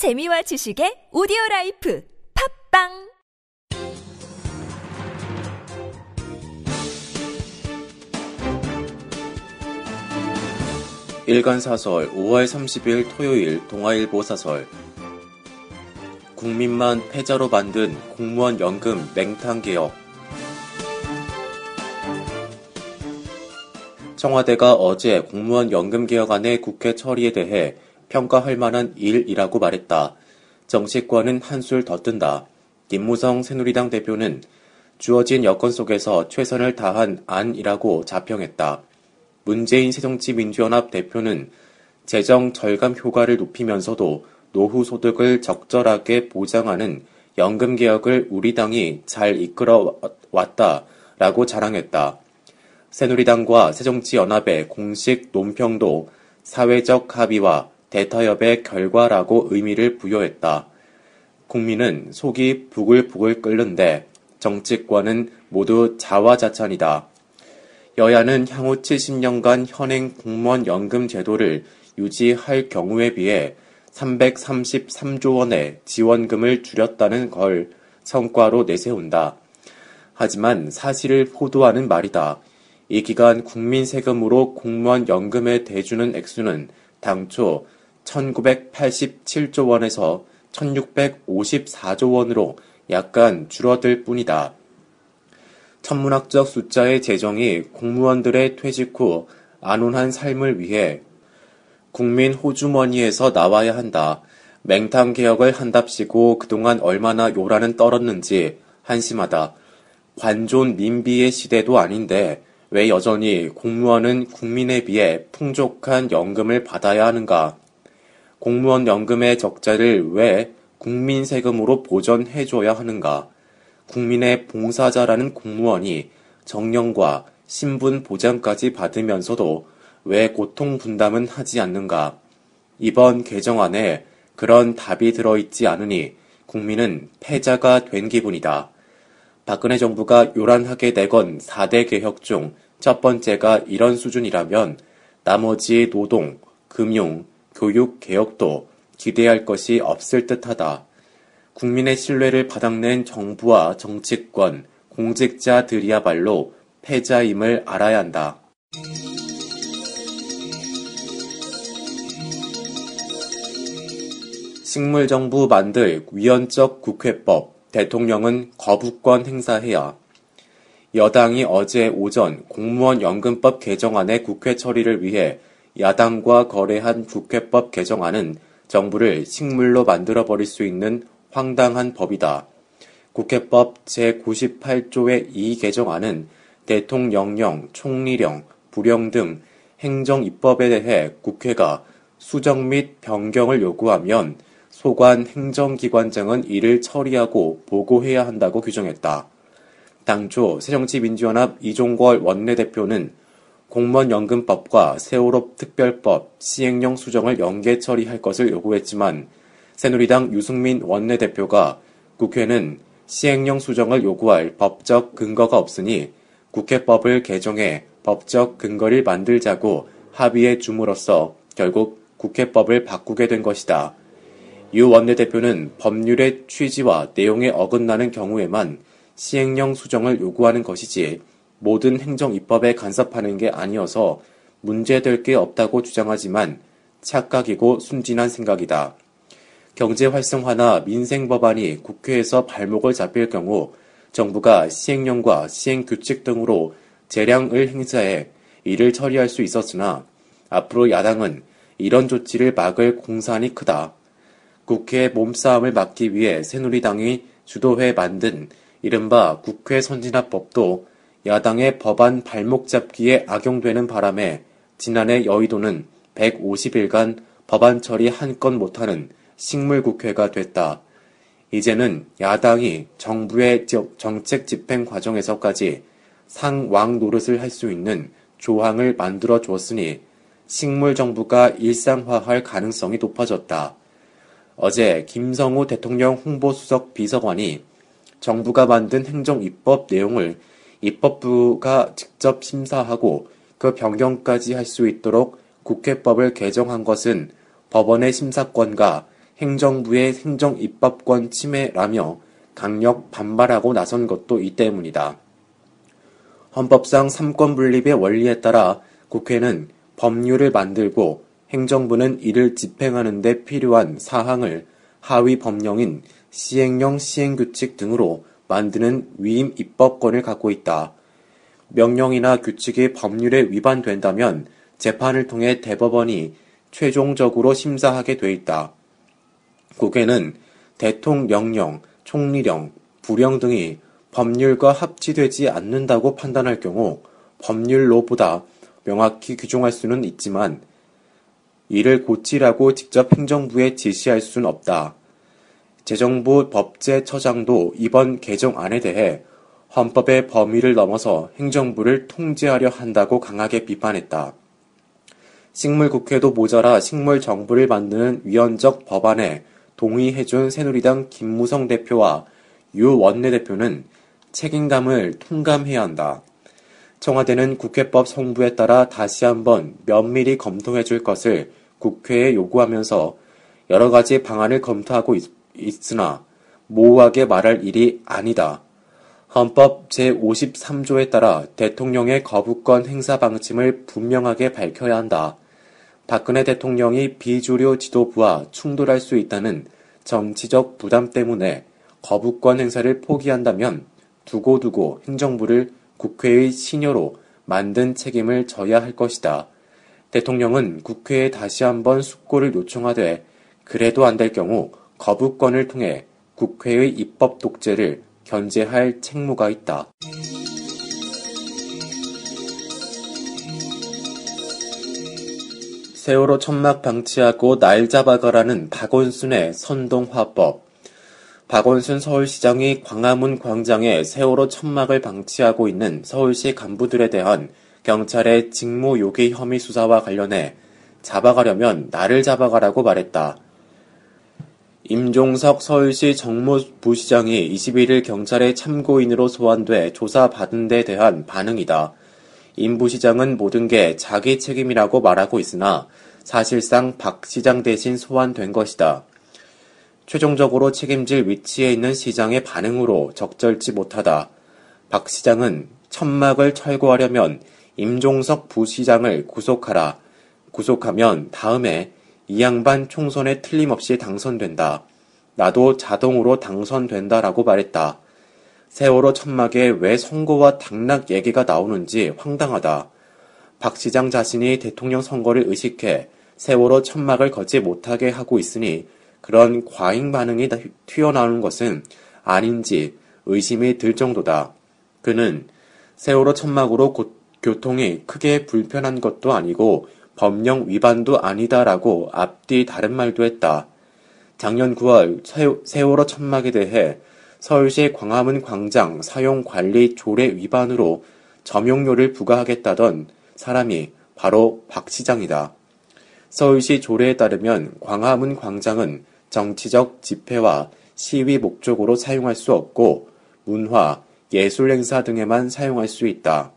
재미와 지식의 오디오 life 팟빵! 일간사설 5월 30일 토요일 동아일보 사설. 국민만 패자로 만든 공무원 연금 맹탕 개혁. 청와대가 어제 공무원 연금 개혁안의 국회 처리에 대해 평가할 만한 일이라고 말했다. 정치권은 한술 더 뜬다. 김무성 새누리당 대표는 주어진 여건 속에서 최선을 다한 안이라고 자평했다. 문재인 새정치민주연합 대표는 재정 절감 효과를 높이면서도 노후 소득을 적절하게 보장하는 연금 개혁을 우리 당이 잘 이끌어 왔다라고 자랑했다. 새누리당과 새정치연합의 공식 논평도 사회적 합의와 대타협의 결과라고 의미를 부여했다. 국민은 속이 부글부글 끓는데 정치권은 모두 자화자찬이다. 여야는 향후 70년간 현행 공무원 연금 제도를 유지할 경우에 비해 333조 원의 지원금을 줄였다는 걸 성과로 내세운다. 하지만 사실을 포도하는 말이다. 이 기간 국민 세금으로 공무원 연금에 대주는 액수는 당초 1987조 원에서 1654조 원으로 약간 줄어들 뿐이다. 천문학적 숫자의 재정이 공무원들의 퇴직 후 안온한 삶을 위해 국민 호주머니에서 나와야 한다. 맹탕 개혁을 한답시고 그동안 얼마나 요란은 떨었는지 한심하다. 관존 민비의 시대도 아닌데 왜 여전히 공무원은 국민에 비해 풍족한 연금을 받아야 하는가? 공무원 연금의 적자를 왜 국민 세금으로 보전해줘야 하는가? 국민의 봉사자라는 공무원이 정년과 신분 보장까지 받으면서도 왜 고통 분담은 하지 않는가? 이번 개정안에 그런 답이 들어있지 않으니 국민은 패자가 된 기분이다. 박근혜 정부가 요란하게 내건 4대 개혁 중 첫 번째가 이런 수준이라면 나머지 노동, 금융, 교육 개혁도 기대할 것이 없을 듯하다. 국민의 신뢰를 바닥낸 정부와 정치권, 공직자들이야말로 패자임을 알아야 한다. 식물정부 만들 위헌적 국회법, 대통령은 거부권 행사해야. 여당이 어제 오전 공무원 연금법 개정안의 국회 처리를 위해 야당과 거래한 국회법 개정안은 정부를 식물로 만들어 버릴 수 있는 황당한 법이다. 국회법 제98조의 이 개정안은 대통령령, 총리령, 부령 등 행정 입법에 대해 국회가 수정 및 변경을 요구하면 소관 행정기관장은 이를 처리하고 보고해야 한다고 규정했다. 당초 새정치민주연합 이종걸 원내대표는 공무원연금법과 세월호 특별법 시행령 수정을 연계 처리할 것을 요구했지만 새누리당 유승민 원내대표가 국회는 시행령 수정을 요구할 법적 근거가 없으니 국회법을 개정해 법적 근거를 만들자고 합의에 줌으로써 결국 국회법을 바꾸게 된 것이다. 유 원내대표는 법률의 취지와 내용에 어긋나는 경우에만 시행령 수정을 요구하는 것이지 모든 행정 입법에 간섭하는 게 아니어서 문제될 게 없다고 주장하지만 착각이고 순진한 생각이다. 경제 활성화나 민생 법안이 국회에서 발목을 잡힐 경우 정부가 시행령과 시행 규칙 등으로 재량을 행사해 이를 처리할 수 있었으나 앞으로 야당은 이런 조치를 막을 공산이 크다. 국회의 몸싸움을 막기 위해 새누리당이 주도해 만든 이른바 국회 선진화법도 야당의 법안 발목 잡기에 악용되는 바람에 지난해 여의도는 150일간 법안 처리 한 건 못하는 식물국회가 됐다. 이제는 야당이 정부의 정책 집행 과정에서까지 상왕 노릇을 할 수 있는 조항을 만들어 주었으니 식물 정부가 일상화할 가능성이 높아졌다. 어제 김성우 대통령 홍보수석 비서관이 정부가 만든 행정 입법 내용을 입법부가 직접 심사하고 그 변경까지 할 수 있도록 국회법을 개정한 것은 법원의 심사권과 행정부의 행정 입법권 침해라며 강력 반발하고 나선 것도 이 때문이다. 헌법상 삼권 분립의 원리에 따라 국회는 법률을 만들고 행정부는 이를 집행하는 데 필요한 사항을 하위 법령인 시행령 시행규칙 등으로 만드는 위임 입법권을 갖고 있다. 명령이나 규칙이 법률에 위반된다면 재판을 통해 대법원이 최종적으로 심사하게 돼 있다. 국회는 대통령령, 총리령, 부령 등이 법률과 합치되지 않는다고 판단할 경우 법률로보다 명확히 규정할 수는 있지만 이를 고치라고 직접 행정부에 지시할 수는 없다. 재정부 법제처장도 이번 개정안에 대해 헌법의 범위를 넘어서 행정부를 통제하려 한다고 강하게 비판했다. 식물국회도 모자라 식물정부를 만드는 위헌적 법안에 동의해준 새누리당 김무성 대표와 유 원내대표는 책임감을 통감해야 한다. 청와대는 국회법 성부에 따라 다시 한번 면밀히 검토해 줄 것을 국회에 요구하면서 여러 가지 방안을 검토하고 있, 있으나 모호하게 말할 일이 아니다. 헌법 제53조에 따라 대통령의 거부권 행사 방침을 분명하게 밝혀야 한다. 박근혜 대통령이 비주류 지도부와 충돌할 수 있다는 정치적 부담 때문에 거부권 행사를 포기한다면 두고두고 행정부를 국회의 신여로 만든 책임을 져야 할 것이다. 대통령은 국회에 다시 한번 숙고를 요청하되 그래도 안 될 경우 거부권을 통해 국회의 입법 독재를 견제할 책무가 있다. 세월호 천막 방치하고 날 잡아가라는 박원순의 선동화법. 박원순 서울시장이 광화문 광장에 세월호 천막을 방치하고 있는 서울시 간부들에 대한 경찰의 직무 요기 혐의 수사와 관련해 잡아가려면 나를 잡아가라고 말했다. 임종석 서울시 정무부시장이 21일 경찰의 참고인으로 소환돼 조사받은 데 대한 반응이다. 임 부시장은 모든 게 자기 책임이라고 말하고 있으나 사실상 박 시장 대신 소환된 것이다. 최종적으로 책임질 위치에 있는 시장의 반응으로 적절치 못하다. 박 시장은 천막을 철거하려면 임종석 부시장을 구속하라. 구속하면 다음에 이 양반 총선에 틀림없이 당선된다. 나도 자동으로 당선된다라고 말했다. 세월호 천막에 왜 선거와 당락 얘기가 나오는지 황당하다. 박 시장 자신이 대통령 선거를 의식해 세월호 천막을 걷지 못하게 하고 있으니 그런 과잉 반응이 튀어나오는 것은 아닌지 의심이 들 정도다. 그는 세월호 천막으로 교통이 크게 불편한 것도 아니고 법령 위반도 아니다라고 앞뒤 다른 말도 했다. 작년 9월 세월호 천막에 대해 서울시 광화문 광장 사용 관리 조례 위반으로 점용료를 부과하겠다던 사람이 바로 박 시장이다. 서울시 조례에 따르면 광화문 광장은 정치적 집회와 시위 목적으로 사용할 수 없고 문화, 예술 행사 등에만 사용할 수 있다.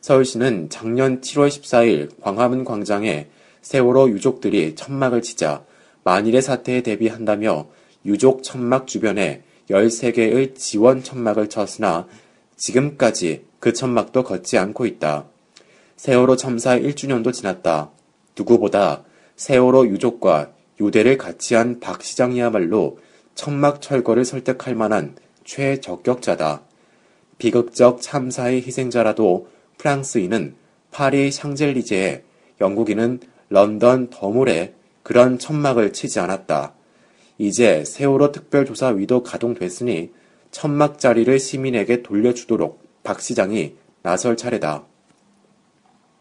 서울시는 작년 7월 14일 광화문 광장에 세월호 유족들이 천막을 치자 만일의 사태에 대비한다며 유족 천막 주변에 13개의 지원 천막을 쳤으나 지금까지 그 천막도 걷지 않고 있다. 세월호 참사 1주년도 지났다. 누구보다 세월호 유족과 유대를 같이 한 박 시장이야말로 천막 철거를 설득할 만한 최적격자다. 비극적 참사의 희생자라도 프랑스인은 파리 샹젤리제에 영국인은 런던 더몰에 그런 천막을 치지 않았다. 이제 세월호 특별조사위도 가동됐으니 천막 자리를 시민에게 돌려주도록 박 시장이 나설 차례다.